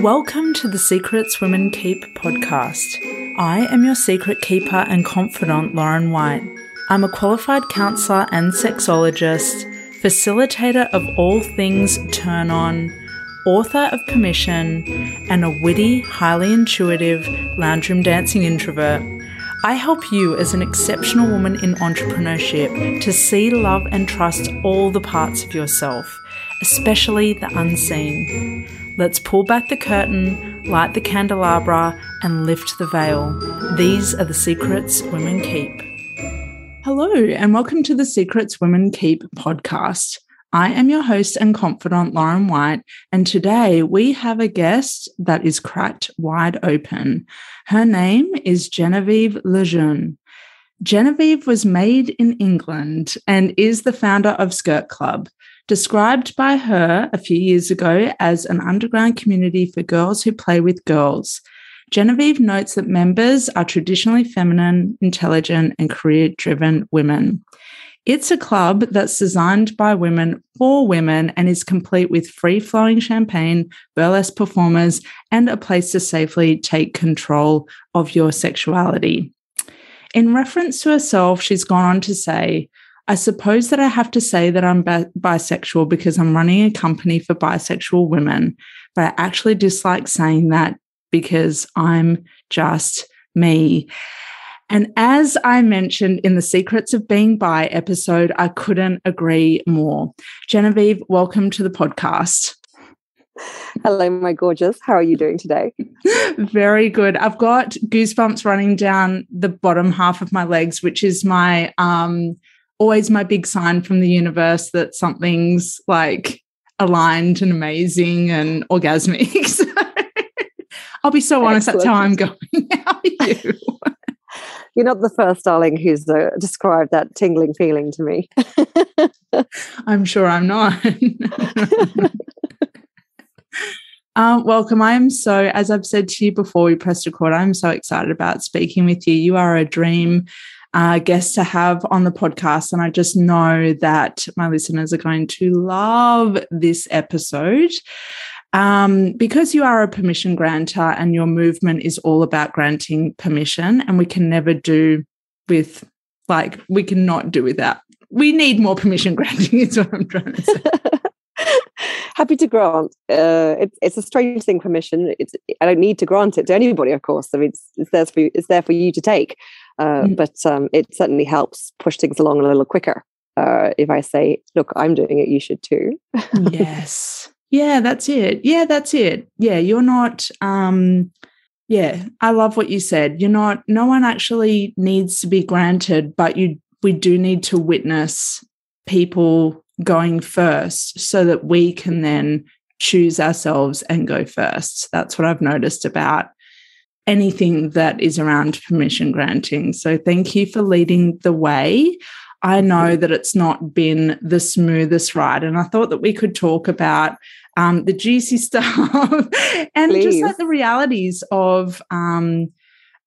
Welcome to the Secrets Women Keep podcast. I am your secret keeper and confidant, Lauren White. I'm a qualified counselor and sexologist, facilitator of all things turn on, author of Permission, and a witty, highly intuitive lounge room dancing introvert. I help you as an exceptional woman in entrepreneurship to see, love, and trust all the parts of yourself, especially the unseen. Let's pull back the curtain, light the candelabra, and lift the veil. These are the secrets women keep. Hello, and welcome to the Secrets Women Keep podcast. I am your host and confidant, Lauren White, and today we have a guest that is cracked wide open. Her name is Genevieve LeJeune. Genevieve was made in England and is the founder of Skirt Club, described by her a few years ago as an underground community for girls who play with girls. Genevieve notes that members are traditionally feminine, intelligent, and career driven women. It's a club that's designed by women for women and is complete with free flowing champagne, burlesque performers, and a place to safely take control of your sexuality. In reference to herself, she's gone on to say, I suppose that I have to say that I'm bi- bisexual because I'm running a company for bisexual women, but I actually dislike saying that because I'm just me. And as I mentioned in the Secrets of Being Bi episode, I couldn't agree more. Genevieve, welcome to the podcast. Hello, my gorgeous. How are you doing today? Very good. I've got goosebumps running down the bottom half of my legs, which is my um always my big sign from the universe that something's like aligned and amazing and orgasmic. So I'll be so honest, Excellent. that's how I'm going. How are you? You're not the first darling who's uh, described that tingling feeling to me. I'm sure I'm not. uh, welcome. I am so, as I've said to you before we pressed record, I'm so excited about speaking with you. You are a dream uh, guest to have on the podcast. And I just know that my listeners are going to love this episode. Um, because you are a permission grantor and your movement is all about granting permission, and we can never do with like we cannot do without. We need more permission granting. Is what I'm trying to say. Happy to grant. Uh, it's it's a strange thing. Permission. It's I don't need to grant it to anybody. Of course, I mean it's, it's there for you, it's there for you to take. Uh, mm. But um, it certainly helps push things along a little quicker. Uh, if I say, "Look, I'm doing it. You should too." yes. Yeah, that's it. Yeah, that's it. Yeah, you're not um yeah, I love what you said. You're not no one actually needs to be granted, but you we do need to witness people going first so that we can then choose ourselves and go first. That's what I've noticed about anything that is around permission granting. So thank you for leading the way. I know that it's not been the smoothest ride. And I thought that we could talk about um, the juicy stuff and Please. just like the realities of um,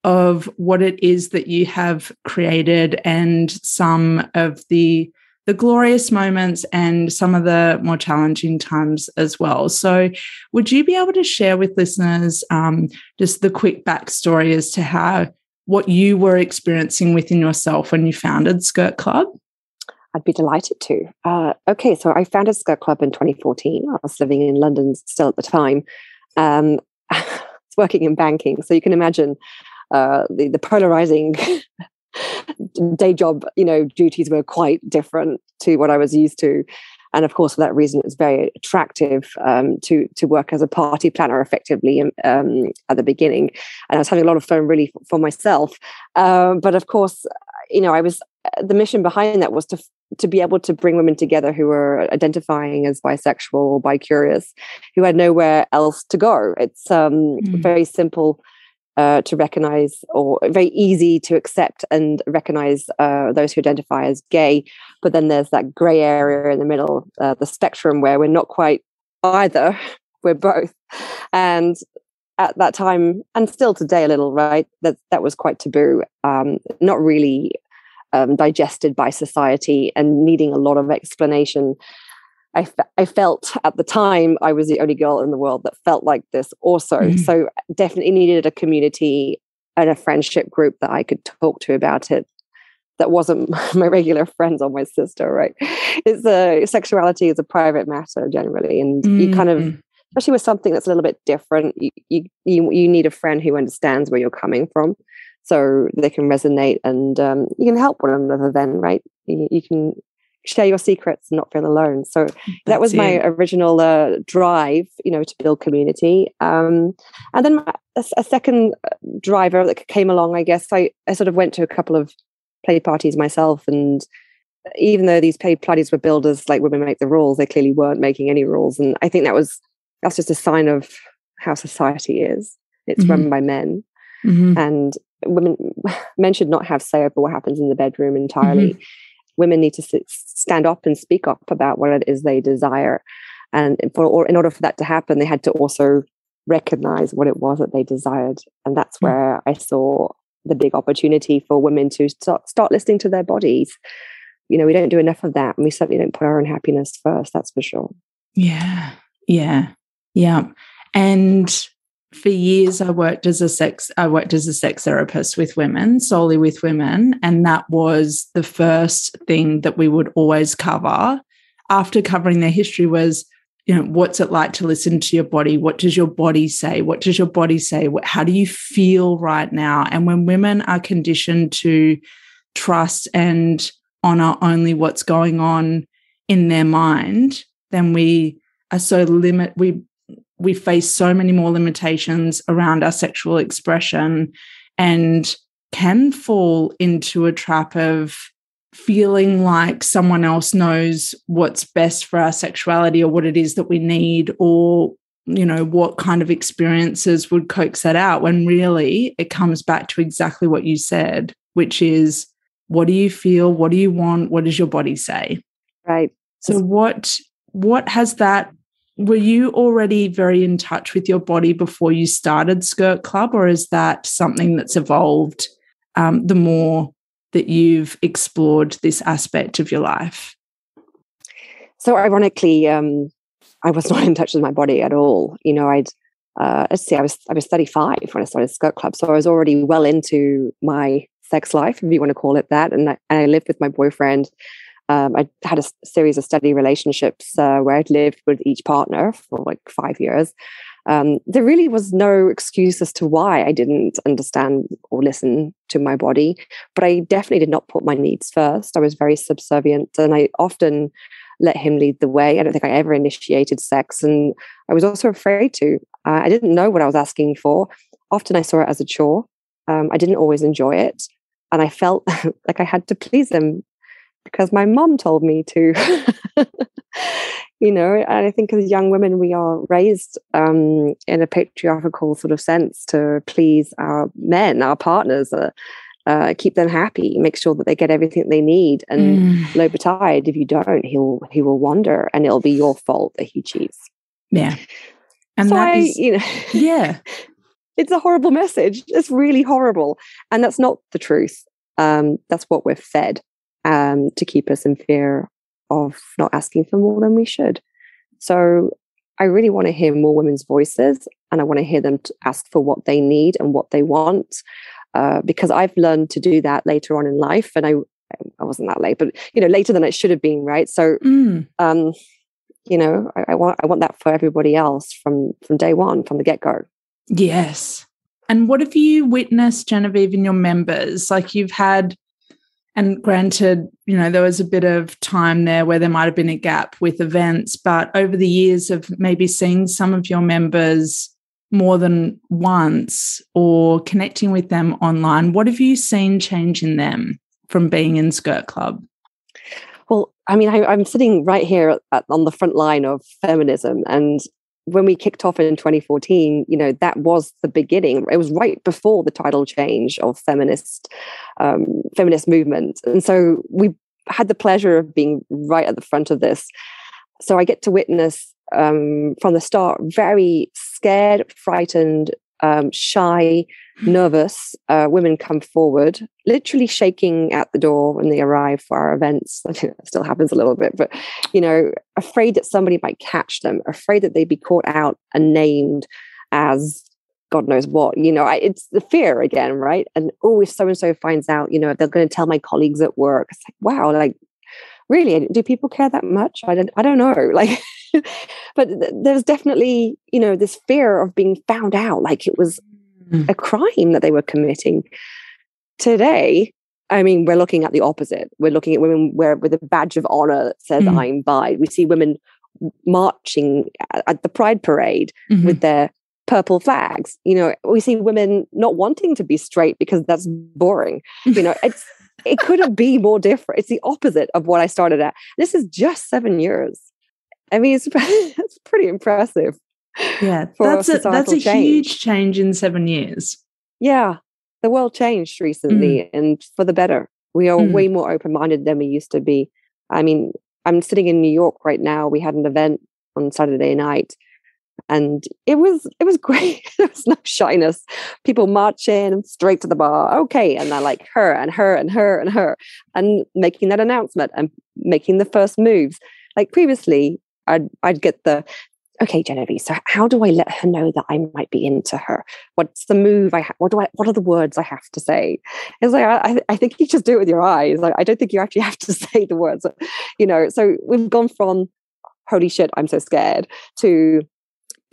of what it is that you have created and some of the the glorious moments and some of the more challenging times as well. So, would you be able to share with listeners um, just the quick backstory as to how what you were experiencing within yourself when you founded Skirt Club? I'd be delighted to. Uh, okay, so I founded Skirt Club in 2014. I was living in London still at the time. Um, I was working in banking, so you can imagine uh, the, the polarizing day job, you know, duties were quite different to what I was used to. And of course, for that reason, it was very attractive um, to to work as a party planner effectively um, at the beginning. And I was having a lot of fun, really, for myself. Um, but of course, you know, I was the mission behind that was to to be able to bring women together who were identifying as bisexual or bicurious, who had nowhere else to go. It's um, mm. very simple uh, to recognize, or very easy to accept and recognize uh, those who identify as gay. But then there's that gray area in the middle, uh, the spectrum, where we're not quite either. We're both, and at that time and still today a little right that that was quite taboo um, not really um, digested by society and needing a lot of explanation. I, I felt at the time I was the only girl in the world that felt like this also. Mm. So definitely needed a community and a friendship group that I could talk to about it. That wasn't my regular friends or my sister, right? It's a sexuality is a private matter generally, and mm. you kind of, mm-hmm. especially with something that's a little bit different, you, you you you need a friend who understands where you're coming from, so they can resonate and um, you can help one another. Then, right? You, you can share your secrets and not feel alone. So That's that was my it. original uh, drive, you know, to build community. Um, and then my, a, a, second uh, driver that came along, I guess, I, I sort of went to a couple of play parties myself. And even though these play parties were billed as like women make the rules, they clearly weren't making any rules. And I think that was, that's just a sign of how society is. It's mm-hmm. run by men. Mm-hmm. And women, men should not have say over what happens in the bedroom entirely. Mm-hmm women need to stand up and speak up about what it is they desire. And for, or in order for that to happen, they had to also recognize what it was that they desired. And that's hmm. where I saw the big opportunity for women to start, start listening to their bodies. You know, we don't do enough of that. And we certainly don't put our own happiness first, that's for sure. Yeah. Yeah. Yeah. And for years I worked as a sex I worked as a sex therapist with women, solely with women, and that was the first thing that we would always cover after covering their history was you know what's it like to listen to your body? What does your body say? What does your body say? How do you feel right now? And when women are conditioned to trust and honor only what's going on in their mind then we are so limit we we face so many more limitations around our sexual expression and can fall into a trap of feeling like someone else knows what's best for our sexuality or what it is that we need or you know what kind of experiences would coax that out when really it comes back to exactly what you said which is what do you feel? What do you want? What does your body say? Right. So what what has that were you already very in touch with your body before you started Skirt Club, or is that something that's evolved um, the more that you've explored this aspect of your life? So, ironically, um, I was not in touch with my body at all. You know, I'd uh, let's see, I was I was 35 when I started Skirt Club, so I was already well into my sex life, if you want to call it that, and I, and I lived with my boyfriend um, I had a series of steady relationships uh, where I'd lived with each partner for like five years. Um, there really was no excuse as to why I didn't understand or listen to my body, but I definitely did not put my needs first. I was very subservient and I often let him lead the way. I don't think I ever initiated sex, and I was also afraid to. Uh, I didn't know what I was asking for. Often I saw it as a chore. Um, I didn't always enjoy it. And I felt like I had to please him because my mom told me to. you know, and I think as young women, we are raised um, in a patriarchal sort of sense to please our men, our partners, uh, uh, keep them happy, make sure that they get everything they need. And mm. low betide, if you don't, he'll he will wander, and it'll be your fault that he cheats. Yeah, and so that I, is, you know, yeah, it's a horrible message. It's really horrible, and that's not the truth. Um, that's what we're fed um, to keep us in fear of not asking for more than we should. So I really want to hear more women's voices and I want to hear them to ask for what they need and what they want. Uh, because I've learned to do that later on in life. And I, I wasn't that late, but you know, later than it should have been, right? So, mm. um, you know, I, I, want I want that for everybody else from from day one, from the get go. Yes. And what have you witnessed, Genevieve, in your members? Like you've had and granted, you know, there was a bit of time there where there might have been a gap with events, but over the years of maybe seeing some of your members more than once or connecting with them online, what have you seen change in them from being in Skirt Club? Well, I mean, I, am sitting right here at, on the front line of feminism, and when we kicked off in 2014, you know, that was the beginning. It was right before the title change of feminist um, feminist movement, and so we had the pleasure of being right at the front of this. So I get to witness um, from the start, very scared, frightened um, shy, nervous uh, women come forward, literally shaking at the door when they arrive for our events. still happens a little bit, but you know, afraid that somebody might catch them, afraid that they'd be caught out and named as God knows what. You know, I, it's the fear again, right? And oh, if so and so finds out, you know, they're going to tell my colleagues at work. It's like, wow, like really, do people care that much? I don't, I don't know. Like, but th- there's definitely, you know, this fear of being found out, like it was mm. a crime that they were committing. Today, I mean, we're looking at the opposite. We're looking at women where with a badge of honor that says mm. I'm bi. We see women marching at the pride parade mm-hmm. with their purple flags. You know, we see women not wanting to be straight because that's boring. You know, it's it couldn't be more different. It's the opposite of what I started at. This is just seven years. I mean, it's, it's pretty impressive. Yeah, that's a, that's a change. huge change in seven years. Yeah, the world changed recently mm. and for the better. We are mm. way more open minded than we used to be. I mean, I'm sitting in New York right now. We had an event on Saturday night and it was it was great. There was no shyness. People marching straight to the bar okay and they're like her and her and her and her and making that announcement and making the first moves. Like previously i'd i'd get the okay genevieve so how do i let her know that i might be into her? What's the move i ha- what do i what are the words i have to say? It's like i, I think you just do it with your eyes. Like, i don't think you actually have to say the words you know? So we've gone from holy shit i'm so scared to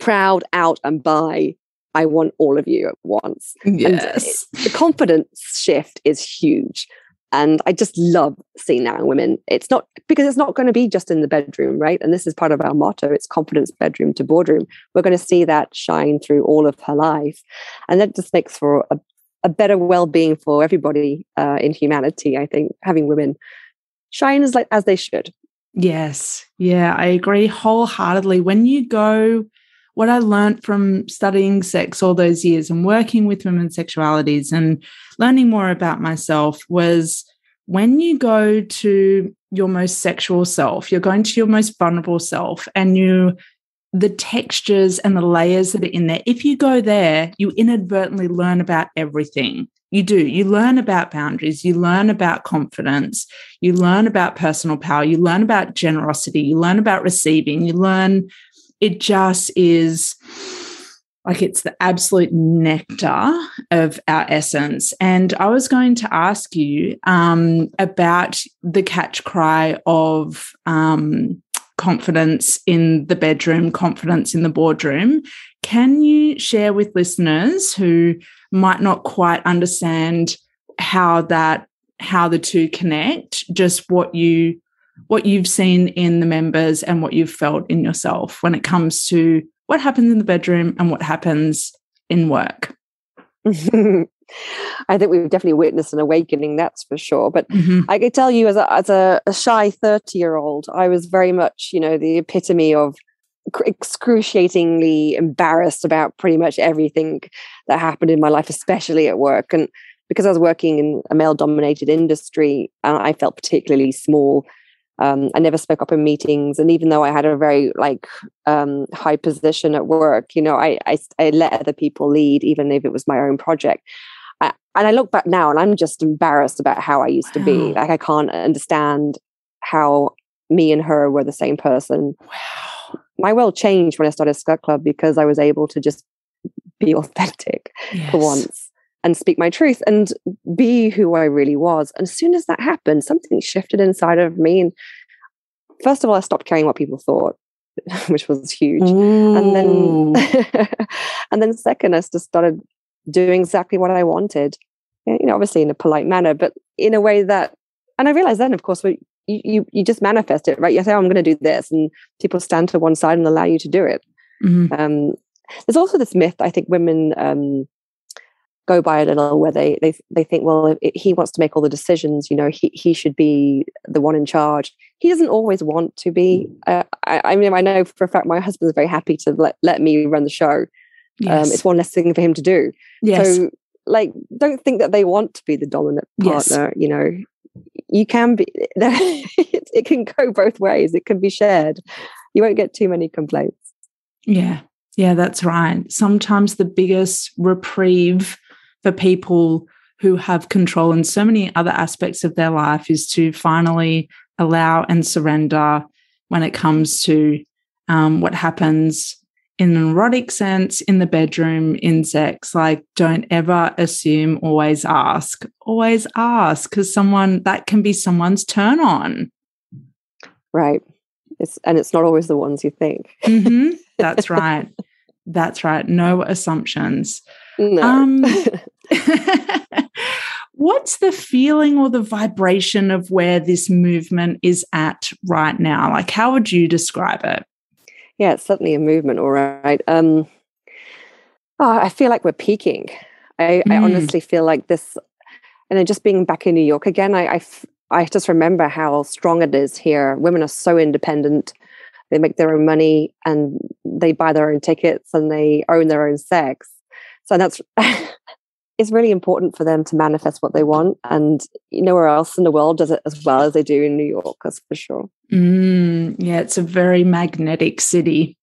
proud, out, and bi. I want all of you at once. Yes. And the confidence shift is huge. And I just love seeing that in women. It's not because it's not going to be just in the bedroom, right? And this is part of our motto it's confidence bedroom to boardroom. We're going to see that shine through all of her life. And that just makes for a, a better well being for everybody uh, in humanity, I think, having women shine as, like, as they should. Yes. Yeah, I agree wholeheartedly. When you go what I learned from studying sex all those years and working with women's sexualities and learning more about myself was when you go to your most sexual self, you're going to your most vulnerable self, and you the textures and the layers that are in there. If you go there, you inadvertently learn about everything. You do. You learn about boundaries. You learn about confidence. You learn about personal power. You learn about generosity. You learn about receiving. You learn it just is like it's the absolute nectar of our essence. And I was going to ask you um, about the catch cry of um, confidence in the bedroom, confidence in the boardroom. Can you share with listeners who might not quite understand how that how the two connect, just what you what you've seen in the members and what you've felt in yourself when it comes to what happens in the bedroom and what happens in work. I think we've definitely witnessed an awakening, that's for sure. But mm-hmm. I could tell you, as a, as a, a shy 30 year old, I was very much, you know, the epitome of excruciatingly embarrassed about pretty much everything that happened in my life, especially at work. And because I was working in a male dominated industry, uh, I felt particularly small um, I never spoke up in meetings, and even though I had a very like um, high position at work, you know, I, I, I let other people lead, even if it was my own project. I, and I look back now, and I'm just embarrassed about how I used to be. Like I can't understand how me and her were the same person. Wow. My world changed when I started Skirt Club because I was able to just be authentic yes. for once and speak my truth and be who I really was. And as soon as that happened, something shifted inside of me. And first of all, I stopped caring what people thought, which was huge. Ooh. And then, and then second, I just started doing exactly what I wanted. You know, obviously in a polite manner, but in a way that, and I realized then, of course, you, you, you just manifest it, right? You say, oh, I'm going to do this. And people stand to one side and allow you to do it. Mm-hmm. Um, there's also this myth, I think women, um, go by a little where they they they think well he wants to make all the decisions you know he he should be the one in charge he doesn't always want to be mm. uh, I, I, mean i know for a fact my husband is very happy to let, let me run the show um, yes. um, it's one less thing for him to do yes. so like don't think that they want to be the dominant partner yes. you know you can be it, it can go both ways it can be shared you won't get too many complaints yeah Yeah, that's right. Sometimes the biggest reprieve for people who have control in so many other aspects of their life is to finally allow and surrender when it comes to um, what happens in an erotic sense in the bedroom in sex. Like don't ever assume always ask always ask because someone that can be someone's turn on. Right. It's and it's not always the ones you think. Mm-hmm. that's right. That's right. No assumptions no. Um, what's the feeling or the vibration of where this movement is at right now like how would you describe it yeah, it's certainly a movement, all right. Um, oh, I feel like we're peaking. I, mm. I honestly feel like this, and then just being back in New York again, I, I, I just remember how strong it is here. Women are so independent. They make their own money and they buy their own tickets and they own their own sex. So that's it's really important for them to manifest what they want. And nowhere else in the world does it as well as they do in New York, that's for sure. Mm, yeah, it's a very magnetic city.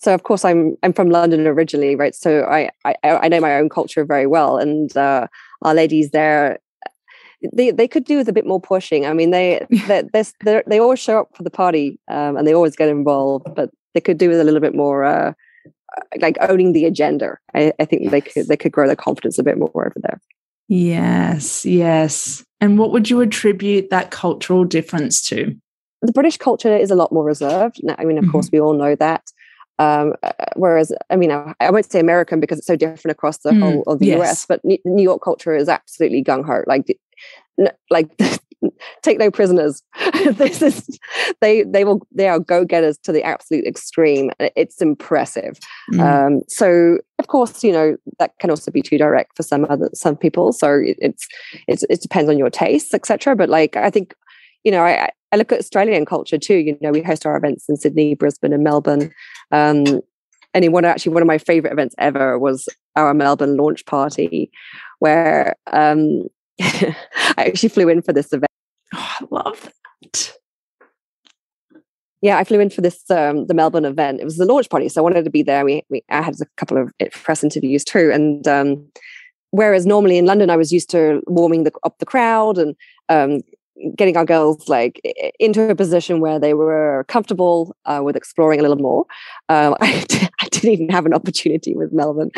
So of course I'm I'm from London originally, right? So I I, I know my own culture very well, and uh, our ladies there they they could do with a bit more pushing. I mean, they they they always show up for the party um, and they always get involved, but they could do with a little bit more uh, like owning the agenda. I, I think yes. they could they could grow their confidence a bit more over there. Yes, yes. And what would you attribute that cultural difference to? The British culture is a lot more reserved. I mean, of mm-hmm. course, we all know that. Um, uh, whereas, I mean, I, I, won't say American because it's so different across the mm, whole of the yes. US, but New York culture is absolutely gung ho. Like, like take no prisoners. this is they they will they are go getters to the absolute extreme. It's impressive. Mm. Um, so of course, you know that can also be too direct for some other some people. So it, it's it's it depends on your tastes, etc. But like I think you know I I look at Australian culture too. You know we host our events in Sydney, Brisbane, and Melbourne. Um, and one actually one of my favorite events ever was our Melbourne launch party, where um, I actually flew in for this event. Oh, I love that. Yeah, I flew in for this um, the Melbourne event. It was the launch party, so I wanted to be there. We, we I had a couple of press interviews too, and um, whereas normally in London I was used to warming the, up the crowd and um, getting our girls like into a position where they were comfortable uh, with exploring a little more. Uh, I, didn't even have an opportunity with Melbourne.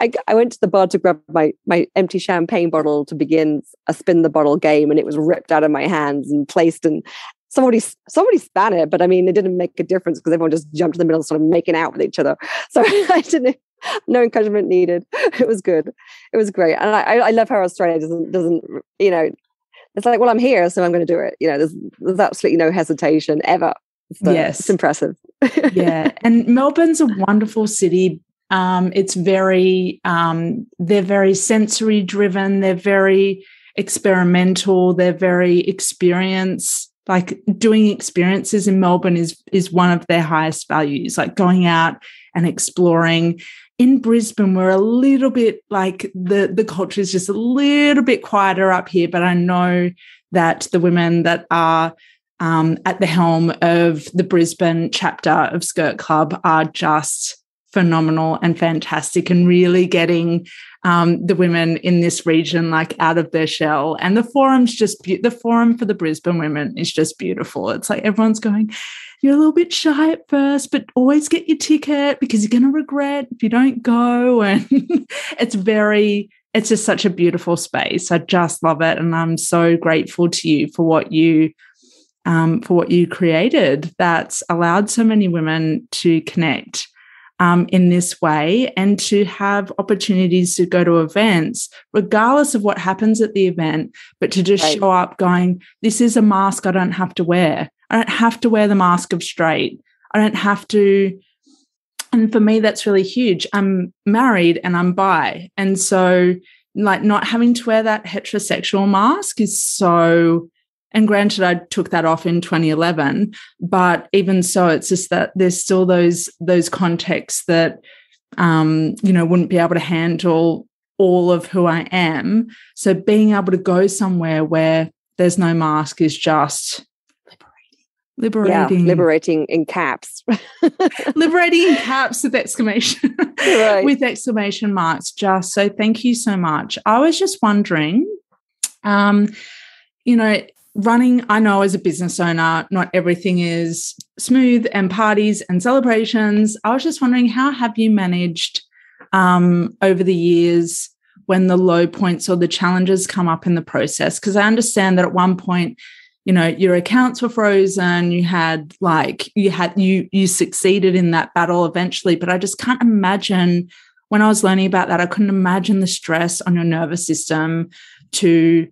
I, I, went to the bar to grab my my empty champagne bottle to begin a spin the bottle game, and it was ripped out of my hands and placed in. Somebody, somebody span it, but I mean, it didn't make a difference because everyone just jumped in the middle, sort of making out with each other. So I didn't, no encouragement needed. It was good. It was great, and I, I love how Australia doesn't doesn't you know it's like, well, I'm here, so I'm going to do it. You know, there's there's absolutely no hesitation ever. So yes, it's impressive. yeah, and Melbourne's a wonderful city. Um, it's very um, they're very sensory driven. They're very experimental. They're very experience like doing experiences in Melbourne is is one of their highest values. Like going out and exploring in Brisbane, we're a little bit like the, the culture is just a little bit quieter up here, but I know that the women that are um, at the helm of the Brisbane chapter of Skirt Club are just phenomenal and fantastic and really getting um, the women in this region like out of their shell. And the forum's just be- the forum for the brisbane women is just beautiful. It's like everyone's going you're a little bit shy at first but always get your ticket because you're going to regret if you don't go. And it's very it's just such a beautiful space. I just love it and i'm so grateful to you for what you um, for what you created that's allowed so many women to connect um, in this way and to have opportunities to go to events, regardless of what happens at the event, but to just right. show up going, This is a mask I don't have to wear. I don't have to wear the mask of straight. I don't have to. And for me, that's really huge. I'm married and I'm bi. And so, like, not having to wear that heterosexual mask is so and granted, I took that off in 2011, but even so, it's just that there's still those those contexts that um, you know wouldn't be able to handle all of who I am. So being able to go somewhere where there's no mask is just liberating. Yeah, liberating in caps. Liberating in caps with exclamation right. with exclamation marks. Just so thank you so much. I was just wondering um you know running i know as a business owner not everything is smooth and parties and celebrations. I was just wondering how have you managed um over the years when the low points or the challenges come up in the process? Because i understand that at one point you know your accounts were frozen you had like you had you you succeeded in that battle eventually but i just can't imagine when i was learning about that i couldn't imagine the stress on your nervous system to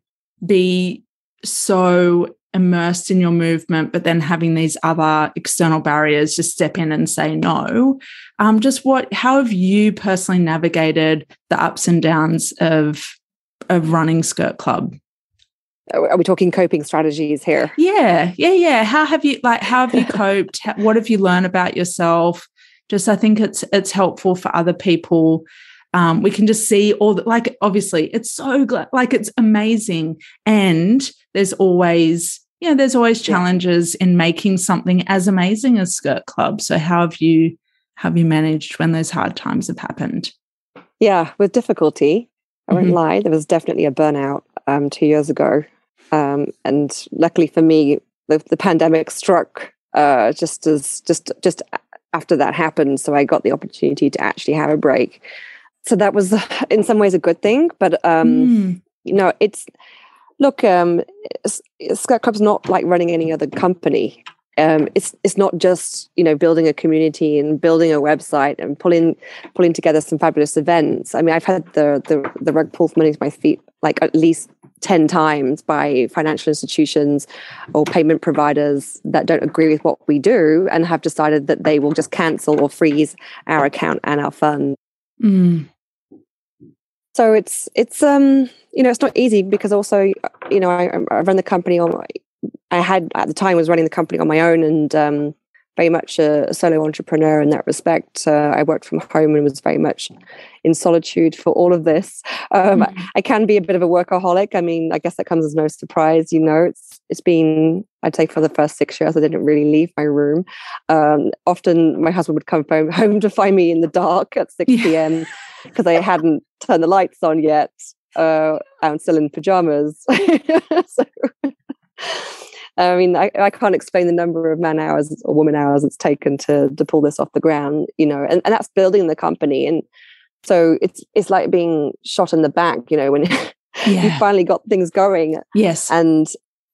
be so immersed in your movement but then having these other external barriers just step in and say no. Um, just what how have you personally navigated the ups and downs of of running skirt club? Are we talking coping strategies here? Yeah yeah yeah. How have you like how have you coped? What have you learned about yourself? Just i think it's it's helpful for other people um, we can just see all the like obviously it's so like it's amazing and there's always you know there's always challenges yeah. in making something as amazing as skirt club so how have you how have you managed when those hard times have happened yeah with difficulty i won't mm-hmm. lie there was definitely a burnout um, two years ago um, and luckily for me, the, the pandemic struck uh, just as just just after that happened. So I got the opportunity to actually have a break. So that was in some ways a good thing. But um, mm. you know, it's look, um, Club's not like running any other company. Um, it's it's not just you know building a community and building a website and pulling pulling together some fabulous events. I mean, I've had the the the rug pulled from underneath my feet like at least 10 times by financial institutions or payment providers that don't agree with what we do and have decided that they will just cancel or freeze our account and our fund. Mm. So it's it's um you know it's not easy because also you know I, I run the company on I had at the time was running the company on my own and um very much a, a solo entrepreneur in that respect. Uh, I worked from home and was very much in solitude for all of this. Um, mm. I can be a bit of a workaholic. I mean, I guess that comes as no surprise. You know, it's it's been I'd say for the first six years I didn't really leave my room. Um, often my husband would come home, home to find me in the dark at six yeah. p.m. because I hadn't turned the lights on yet. Uh, I'm still in pajamas. so, I mean, I, I can't explain the number of man hours or woman hours it's taken to to pull this off the ground, you know, and, and that's building the company. And so it's it's like being shot in the back, you know, when yeah. you finally got things going. Yes. And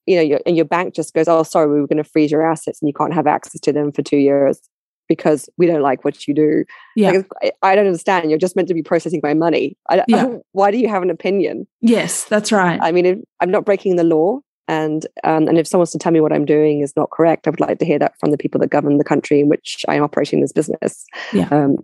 you know, your and your bank just goes, Oh, sorry, we were going to freeze your assets and you can't have access to them for two years because we don't like what you do. Yeah. Like, I don't understand. You're just meant to be processing my money. I, yeah. I, why do you have an opinion? Yes, that's right. I mean, I'm not breaking the law. And um, and if someone's to tell me what I'm doing is not correct, I would like to hear that from the people that govern the country in which I am operating this business, yeah. um,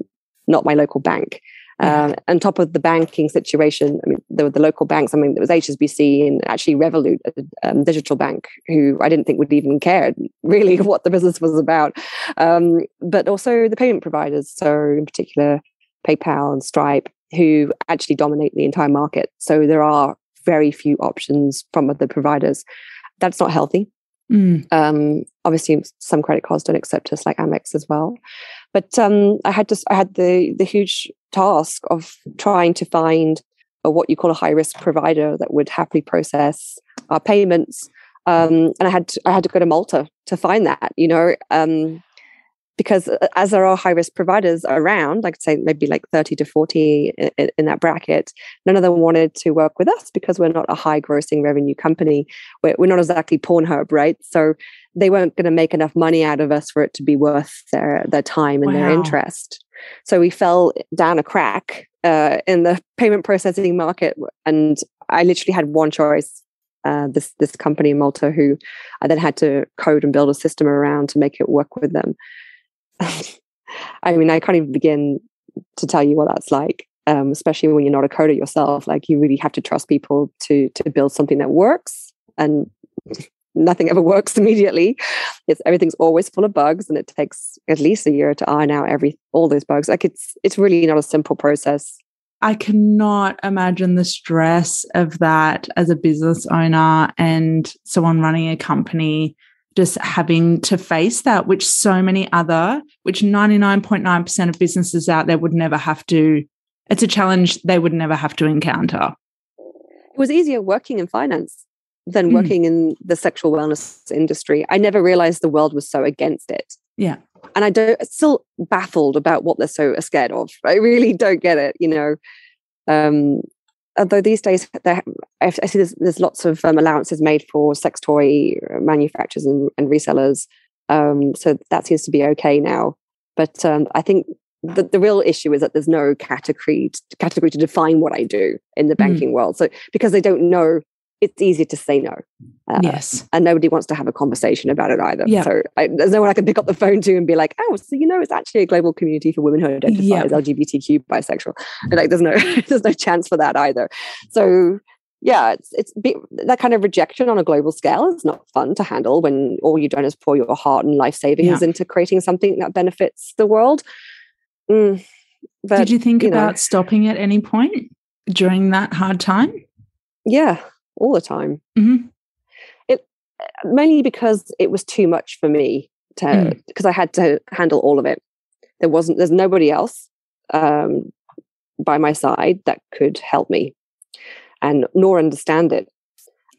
not my local bank. Um, on top of the banking situation, I mean, there were the local banks. I mean, there was HSBC and actually Revolut, a um, digital bank, who I didn't think would even care really what the business was about. Um, but also the payment providers, so in particular PayPal and Stripe, who actually dominate the entire market. So there are very few options from other providers. That's not healthy. Mm. Um, obviously, some credit cards don't accept us, like Amex as well. But um, I had to, I had the the huge task of trying to find a, what you call a high risk provider that would happily process our payments. Um, and I had to, I had to go to Malta to find that. You know, um, because uh, as there are high risk providers around, like say maybe like 30 to 40 in, in, that bracket, none of them wanted to work with us because we're not a high grossing revenue company. We're, we're not exactly Pornhub, right? So they weren't going to make enough money out of us for it to be worth their, their time and wow. their interest. So we fell down a crack uh, in the payment processing market. And I literally had one choice uh, this this company in Malta, who I then had to code and build a system around to make it work with them. I mean, I can't even begin to tell you what that's like. Um, especially when you're not a coder yourself, like you really have to trust people to to build something that works, and nothing ever works immediately. It's everything's always full of bugs, and it takes at least a year to iron out every all those bugs. Like it's it's really not a simple process. I cannot imagine the stress of that as a business owner and someone running a company just having to face that, which so many other, which 99.9% of businesses out there would never have to, it's a challenge they would never have to encounter. It was easier working in finance than mm. working in the sexual wellness industry. I never realized the world was so against it. Yeah. And I don't still baffled about what they're so scared of. I really don't get it, you know. Um, although these days I see there's, there's lots of um, allowances made for sex toy manufacturers and, and resellers, um, so that seems to be okay now. But um, I think the, the real issue is that there's no category to, category to define what I do in the mm. banking mm. world. So because they don't know it's easy to say no. Uh, yes. And nobody wants to have a conversation about it either. Yeah. So I, there's no one I can pick up the phone to and be like, oh, so you know, it's actually a global community for women who identify as LGBTQ bisexual. And like, there's no, there's no chance for that either. So yeah, it's it's be, that kind of rejection on a global scale is not fun to handle when all you've done is pour your heart and life savings yeah. into creating something that benefits the world. Mm, but, Did you think you about know, stopping at any point during that hard time? Yeah, all the time. Mm-hmm. It mainly because it was too much for me to because mm. I had to handle all of it. There wasn't there's nobody else um, by my side that could help me and nor understand it.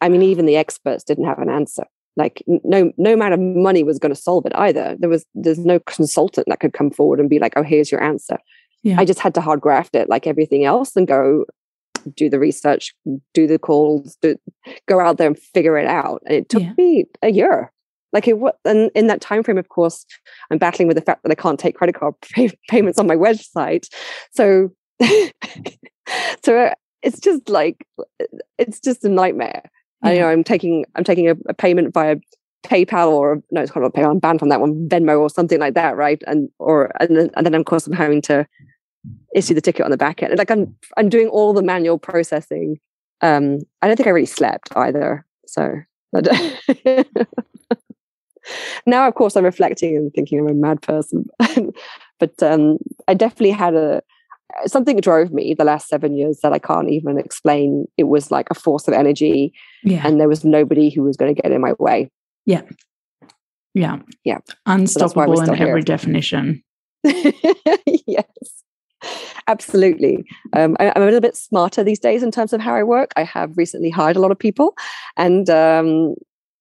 I mean, even the experts didn't have an answer. Like no no amount of money was going to solve it either. There was there's no consultant that could come forward and be like, oh, here's your answer. Yeah. I just had to hard graft it like everything else and go, do the research, do the calls, do, go out there and figure it out. And it took yeah. me a year. Like it, was, and in that time frame, of course, I'm battling with the fact that I can't take credit card pay- payments on my website. So, so uh, it's just like it's just a nightmare. Yeah. I you know I'm taking I'm taking a, a payment via PayPal or no, it's called PayPal. I'm banned from that one, Venmo or something like that, right? And or and then and then of course I'm having to issue the ticket on the back end. Like I'm I'm doing all the manual processing. Um, I don't think I really slept either. So now, of course, I'm reflecting and thinking I'm a mad person. but um, I definitely had a something drove me the last seven years that I can't even explain. It was like a force of energy, yeah. and there was nobody who was going to get in my way. Yeah, yeah, yeah. Unstoppable so in every definition. yes. Absolutely. Um, I, am a little bit smarter these days in terms of how I work. I have recently hired a lot of people, and um,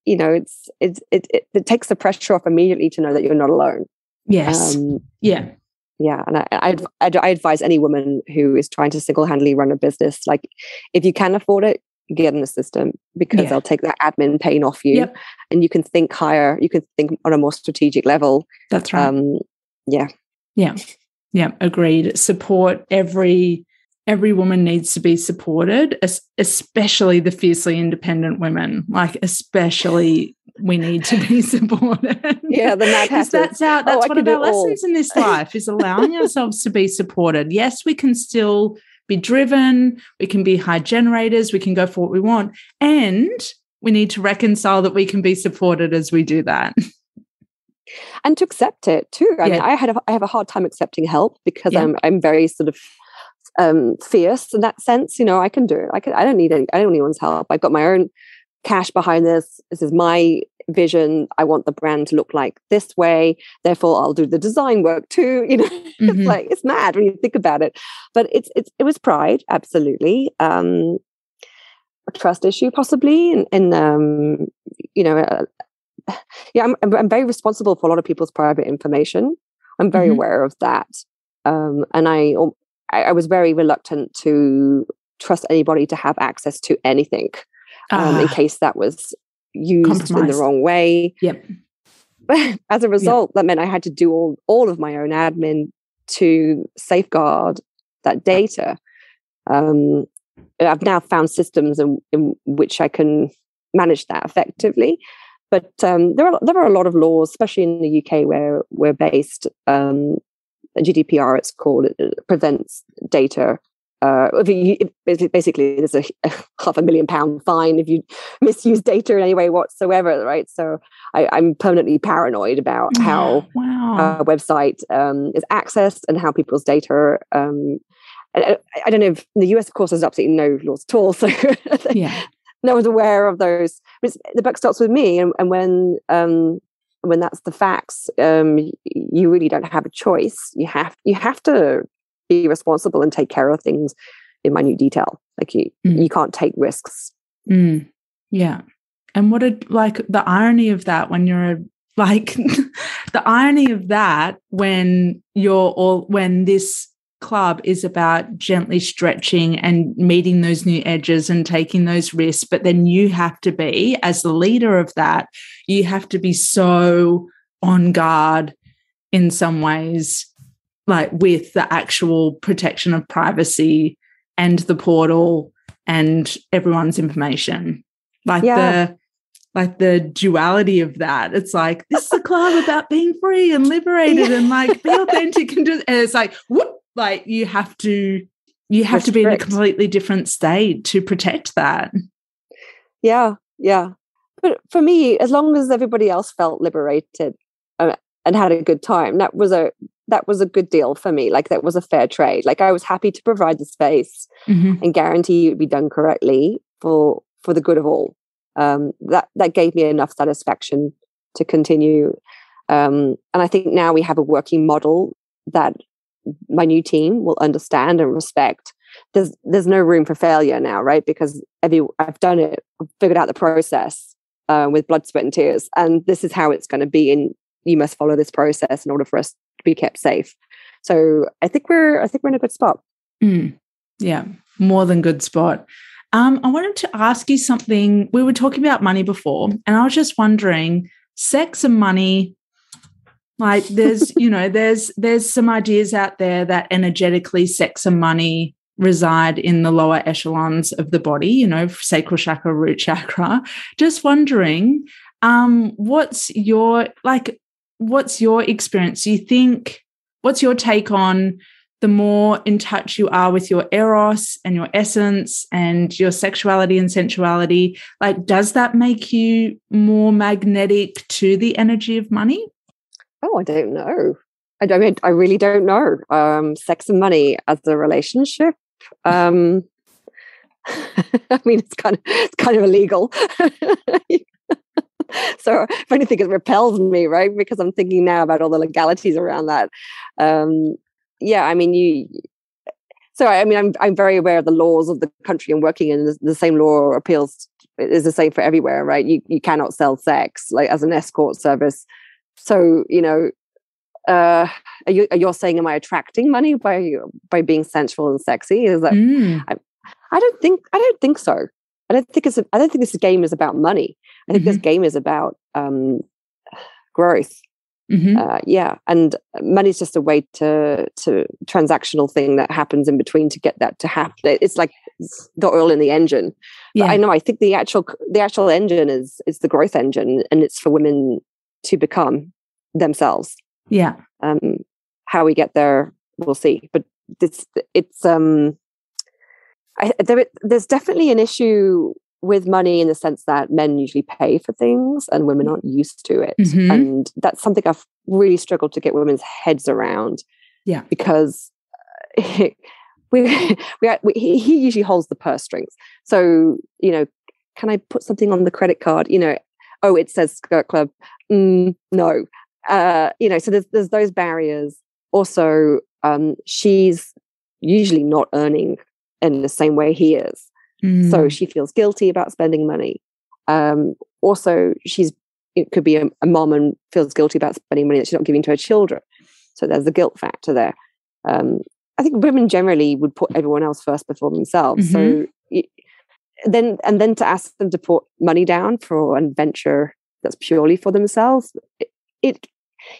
you know, it's, it's it, it, it takes the pressure off immediately to know that you're not alone. Yes. Um, yeah. Yeah, and I, I, I advise any woman who is trying to single-handedly run a business, like if you can afford it, get in the system because yeah. they'll take that admin pain off you, yep. and you can think higher. You can think on a more strategic level. That's right. Um, yeah. Yeah. Yeah, agreed. Support every every woman needs to be supported, especially the fiercely independent women. Like especially we need to be supported. Yeah, the mad That's how that's oh, one of our lessons in this life is allowing ourselves to be supported. Yes, we can still be driven, we can be high generators, we can go for what we want, and we need to reconcile that we can be supported as we do that and to accept it too. I yeah. mean, I had a, I have a hard time accepting help because yeah. I'm I'm very sort of um, fierce in that sense. You know, I can do it. I can. I don't need any. I don't need anyone's help. I've got my own cash behind this. This is my vision. I want the brand to look like this way. Therefore, I'll do the design work too. You know, mm-hmm. it's like it's mad when you think about it. But it's it's it was pride, absolutely. Um, a trust issue, possibly, and, and um, you know, a, yeah, I'm, I'm very responsible for a lot of people's private information. I'm very mm-hmm. aware of that. Um, and I, I was very reluctant to trust anybody to have access to anything um, uh, in ah. case that was used in the wrong way. Yep. As a result, yep. that meant I had to do all, all of my own admin to safeguard that data. Um, I've now found systems in, in which I can manage that effectively. But um, there are there are a lot of laws, especially in the UK where we're based. Um, GDPR, it's called, it prevents data. Uh, if you, if basically, there's a, a, half a million pound fine if you misuse data in any way whatsoever, right? So I, am permanently paranoid about how wow. a website um, is accessed and how people's data um, I, I, don't know if in the US, of course, there's absolutely no laws at all. So yeah I was aware of those. The buck stops with me, and, and when um, when that's the facts, um, you really don't have a choice. You have you have to be responsible and take care of things in minute detail. Like you mm. you can't take risks. Mm. Yeah. And what a like the irony of that when you're a like the irony of that when you're all when this club is about gently stretching and meeting those new edges and taking those risks but then you have to be as the leader of that you have to be so on guard in some ways like with the actual protection of privacy and the portal and everyone's information like yeah. the like the duality of that. It's like this is a club about being free and liberated yeah. and like be authentic and just and it's like whoop, like you have to you have Restrict. to be in a completely different state to protect that. Yeah, yeah. But for me, as long as everybody else felt liberated uh, and had a good time, that was a that was a good deal for me. Like that was a fair trade. Like I was happy to provide the space mm-hmm. and guarantee it would be done correctly for for the good of all um, that that gave me enough satisfaction to continue. Um, and I think now we have a working model that my new team will understand and respect. There's there's no room for failure now, right? Because every I've done it, I've figured out the process uh, with blood, sweat, and tears, and this is how it's going to be. And you must follow this process in order for us to be kept safe. So I think we're I think we're in a good spot. Mm, yeah, more than good spot. Um, I wanted to ask you something. We were talking about money before, and I was just wondering, sex and money. Like, there's, you know, there's there's some ideas out there that energetically, sex and money reside in the lower echelons of the body. You know, sacral chakra, root chakra. Just wondering, um, what's your like? What's your experience? Do you think? What's your take on the more in touch you are with your eros and your essence and your sexuality and sensuality, like, does that make you more magnetic to the energy of money? Oh, I don't know. I don't mean, I really don't know. Um, sex and money as a relationship. Um, I mean, it's kind of it's kind of illegal. so if anything, it repels me, right? Because I'm thinking now about all the legalities around that. Um, yeah, I mean, you. So I mean, I'm I'm very aware of the laws of the country I'm working in. The, the same law appeals is the same for everywhere, right? You you cannot sell sex like as an escort service. So you know, uh, are you are you saying am I attracting money by by being sensual and sexy? Is that mm. I, I don't think I don't think so. I don't think it's a, I don't think this game is about money. I think mm-hmm. this game is about um, growth Mm-hmm. Uh, yeah, and money's just a way to to transactional thing that happens in between to get that to happen. It's like the oil in the engine. Yeah. I know. I think the actual the actual engine is is the growth engine, and it's for women to become themselves. Yeah. Um, how we get there, we'll see. But it's it's um, I, there, there's definitely an issue with money in the sense that men usually pay for things and women aren't used to it. Mm-hmm. And that's something I've really struggled to get women's heads around. Yeah. Because we, we, we, he usually holds the purse strings. So, you know, can I put something on the credit card? You know, oh, it says skirt club. Mm, no. Uh, you know, so there's, there's those barriers. Also, um, she's usually not earning in the same way he is. Mm. So she feels guilty about spending money. Um, also, she's it could be a, a, mom and feels guilty about spending money that she's not giving to her children. So there's the guilt factor there. Um, I think women generally would put everyone else first before themselves. Mm-hmm. So it, then, and then to ask them to put money down for an venture that's purely for themselves, it, it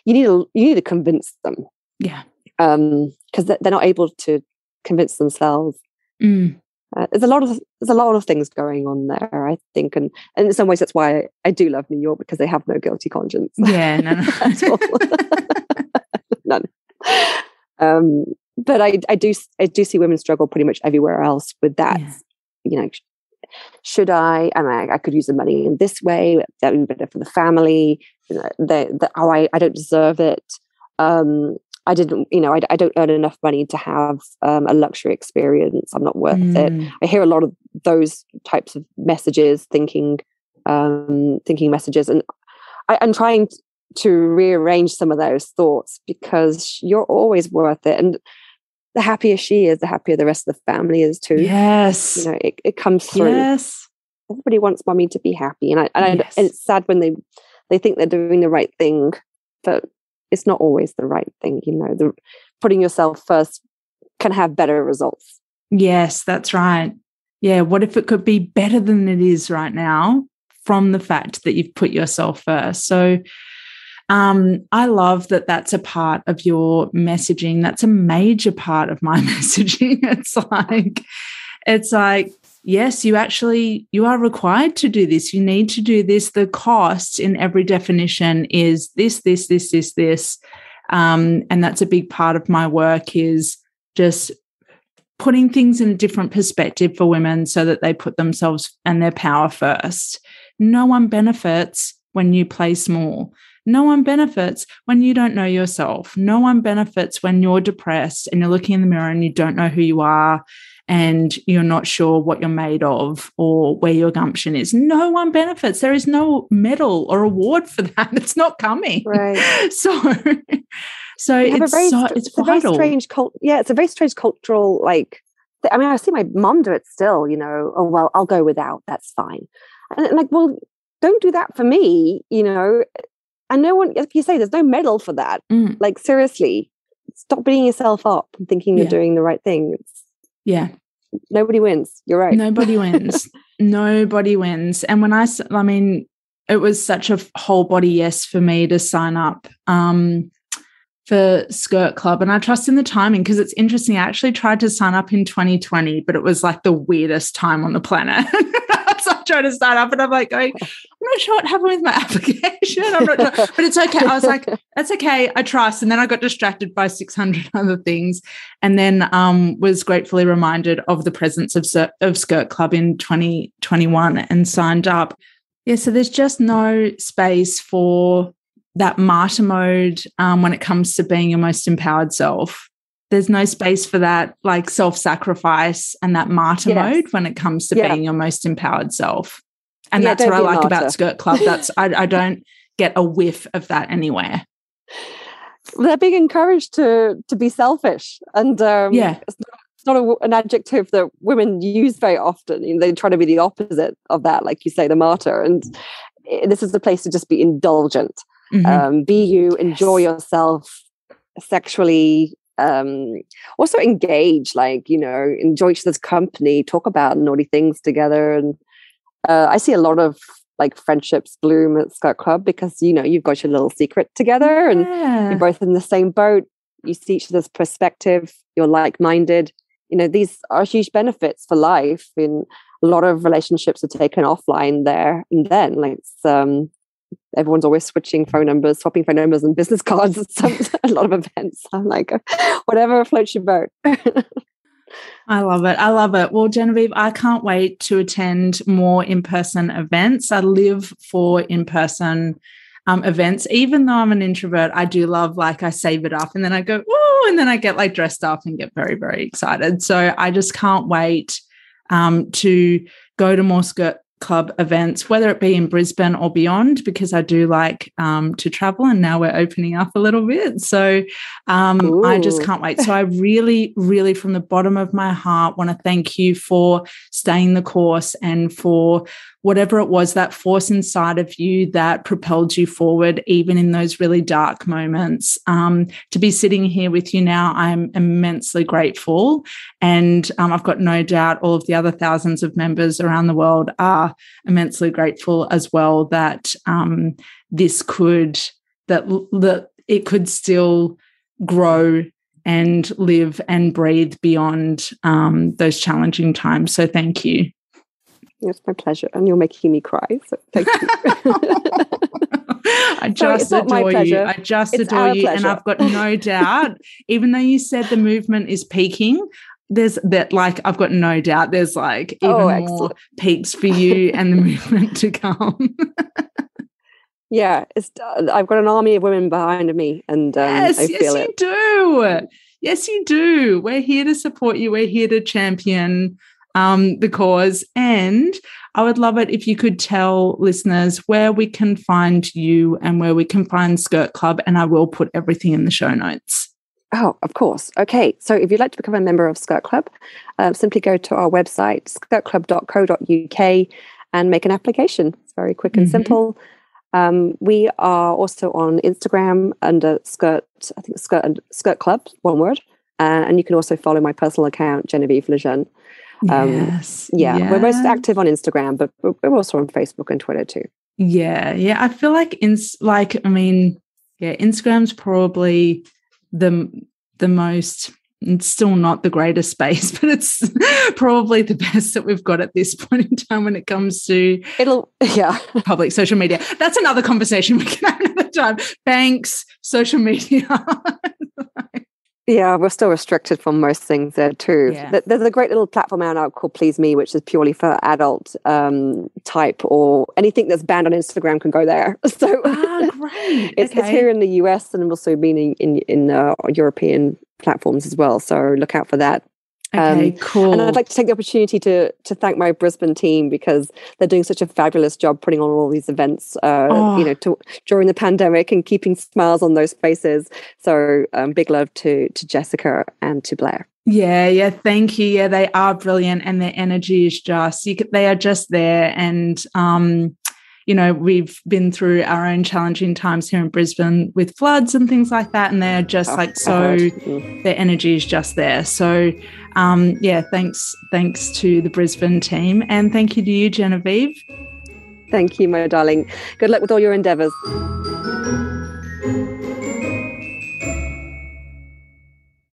you need to you need to convince them. Yeah, because um, they're not able to convince themselves. Mm uh, there's a lot of there's a lot of things going on there i think and, and in some ways that's why I, I do love new york because they have no guilty conscience yeah no, no. none um but i i do i do see women struggle pretty much everywhere else with that yeah. you know should I? I mean, I, I, could use the money in this way. That would be better for the family. You know, the, the, oh, I, I don't deserve it. Um, I didn't, you know, I, I, don't earn enough money to have um, a luxury experience. I'm not worth mm. it. I hear a lot of those types of messages, thinking, um, thinking messages, and I, I'm trying to rearrange some of those thoughts because you're always worth it. And the happier she is, the happier the rest of the family is too. Yes, you know, it, it comes through. Yes, everybody wants mommy to be happy, and I, and, yes. I, and it's sad when they they think they're doing the right thing, but it's not always the right thing. You know, the putting yourself first can have better results. Yes, that's right. Yeah, what if it could be better than it is right now from the fact that you've put yourself first? So um, I love that that's a part of your messaging. That's a major part of my messaging. It's like, it's like, yes, you actually you are required to do this. You need to do this. The cost in every definition is this, this, this, this, this. Um, and that's a big part of my work is just putting things in a different perspective for women so that they put themselves and their power first. No one benefits when you play small. No one benefits when you don't know yourself. No one benefits when you're depressed and you're looking in the mirror and you don't know who you are and you're not sure what you're made of or where your gumption is. No one benefits. There is no medal or award for that. It's not coming. Right. So so it's very, so, it's, it's a very strange cult yeah, it's a very strange cultural like I mean, I see my mom do it still, you know, oh well, I'll go without, that's fine. And, and like, well, don't do that for me, you know and no one like you say there's no medal for that mm. like seriously stop beating yourself up and thinking you're doing the right thing it's, yeah nobody wins you're right nobody wins nobody wins and when i i mean it was such a whole body yes for me to sign up um, for Skirt Club. And I trust in the timing because it's interesting. I actually tried to sign up in 2020, but it was like the weirdest time on the planet. so I'm trying to sign up and I'm like going, I'm not sure what happened with my application. I'm not sure, but it's okay. I was like, that's okay. I trust. And then I got distracted by 600 other things and then um, was gratefully reminded of the presence of, of Skirt Club in 2021 and signed up. Yeah, so there's just no space for that martyr mode um, when it comes to being your most empowered self. There's no space for that like self sacrifice and that martyr yes. mode when it comes to yeah. being your most empowered self. And yeah, that's what I like about Skirt Club. That's I, I don't get a whiff of that anywhere. They're being encouraged to to be selfish, and um, yeah, it's not, it's not a, an adjective that women use very often. You know, they try to be the opposite of that, like you say, the martyr. And this is the place to just be indulgent mm-hmm. um, be you enjoy yes. yourself sexually um also engage like you know enjoy each other's company talk about naughty things together and uh, i see a lot of like friendships bloom at Skirt Club because you know you've got your little secret together yeah. and you're both in the same boat. You see each other's perspective. You're like-minded. You know these are huge benefits for life in a lot of relationships are taken offline there and then. Like it's um everyone's always switching phone numbers, swapping phone numbers and business cards at some a lot of events. I'm like, whatever floats your boat. I love it. I love it. Well, Genevieve, I can't wait to attend more in person events. I live for in person um, events. Even though I'm an introvert, I do love like I save it up and then I go, oh, and then I get like dressed up and get very, very excited. So I just can't wait um, to go to more club events, whether it be in Brisbane or beyond, because I do like um, to travel and now we're opening up a little bit. So um, I just can't wait. So I really, really, from the bottom of my heart, want to thank you for staying the course and for whatever it was, that force inside of you that propelled you forward, even in those really dark moments. Um, to be sitting here with you now, I'm immensely grateful. And um, I've got no doubt all of the other thousands of members around the world are immensely grateful as well that um, this could, that, that it could still grow and live and breathe beyond um, those challenging times. So thank you. It's my pleasure. And you're making me cry. So thank you. I just Sorry, adore you. I just it's adore you. Pleasure. And I've got no doubt, even though you said the movement is peaking, there's that like I've got no doubt there's like even oh, more peaks for you and the movement to come. Yeah, it's, uh, I've got an army of women behind me, and um, yes, I feel yes, it. you do. Yes, you do. We're here to support you. We're here to champion um, the cause. And I would love it if you could tell listeners where we can find you and where we can find Skirt Club. And I will put everything in the show notes. Oh, of course. Okay. So if you'd like to become a member of Skirt Club, uh, simply go to our website, skirtclub.co.uk, and make an application. It's very quick and Mhm. simple. Um, we are also on Instagram under Skirt, I think Skirt and Skirt Club, one word. Uh, and you can also follow my personal account, Genevieve LeJeune. Um, yes. Yeah, we're most active on Instagram, but we're we're also on Facebook and Twitter too. Yeah, yeah. I feel like in like I mean, yeah, Instagram's probably the the most it's still not the greatest space, but it's probably the best that we've got at this point in time when it comes to It'll, yeah. public social media. That's another conversation we can have another time. Banks, social media. Yeah, we're still restricted from most things there too. Yeah. There's a great little platform out now called Please Me, which is purely for adult um, type or anything that's banned on Instagram can go there. So ah, great. it's, it's here in the US and also been in in, in uh, European platforms as well. So look out for that. Okay, um, cool. And I'd like to take the opportunity to to thank my Brisbane team because they're doing such a fabulous job putting on all these events. Uh, Oh. You know, to, during the pandemic and keeping smiles on those faces. So um, big love to to Jessica and to Blair. Yeah, yeah, thank you. Yeah, they are brilliant, and their energy is just you, they are just there, and um, you know, we've been through our own challenging times here in Brisbane with floods and things like that, and they are just Oh, like so. Mm. Their energy is just there. So, um, yeah, thanks, thanks to the Brisbane team, and thank you to you, Genevieve. Thank you, my darling. Good luck with all your endeavors.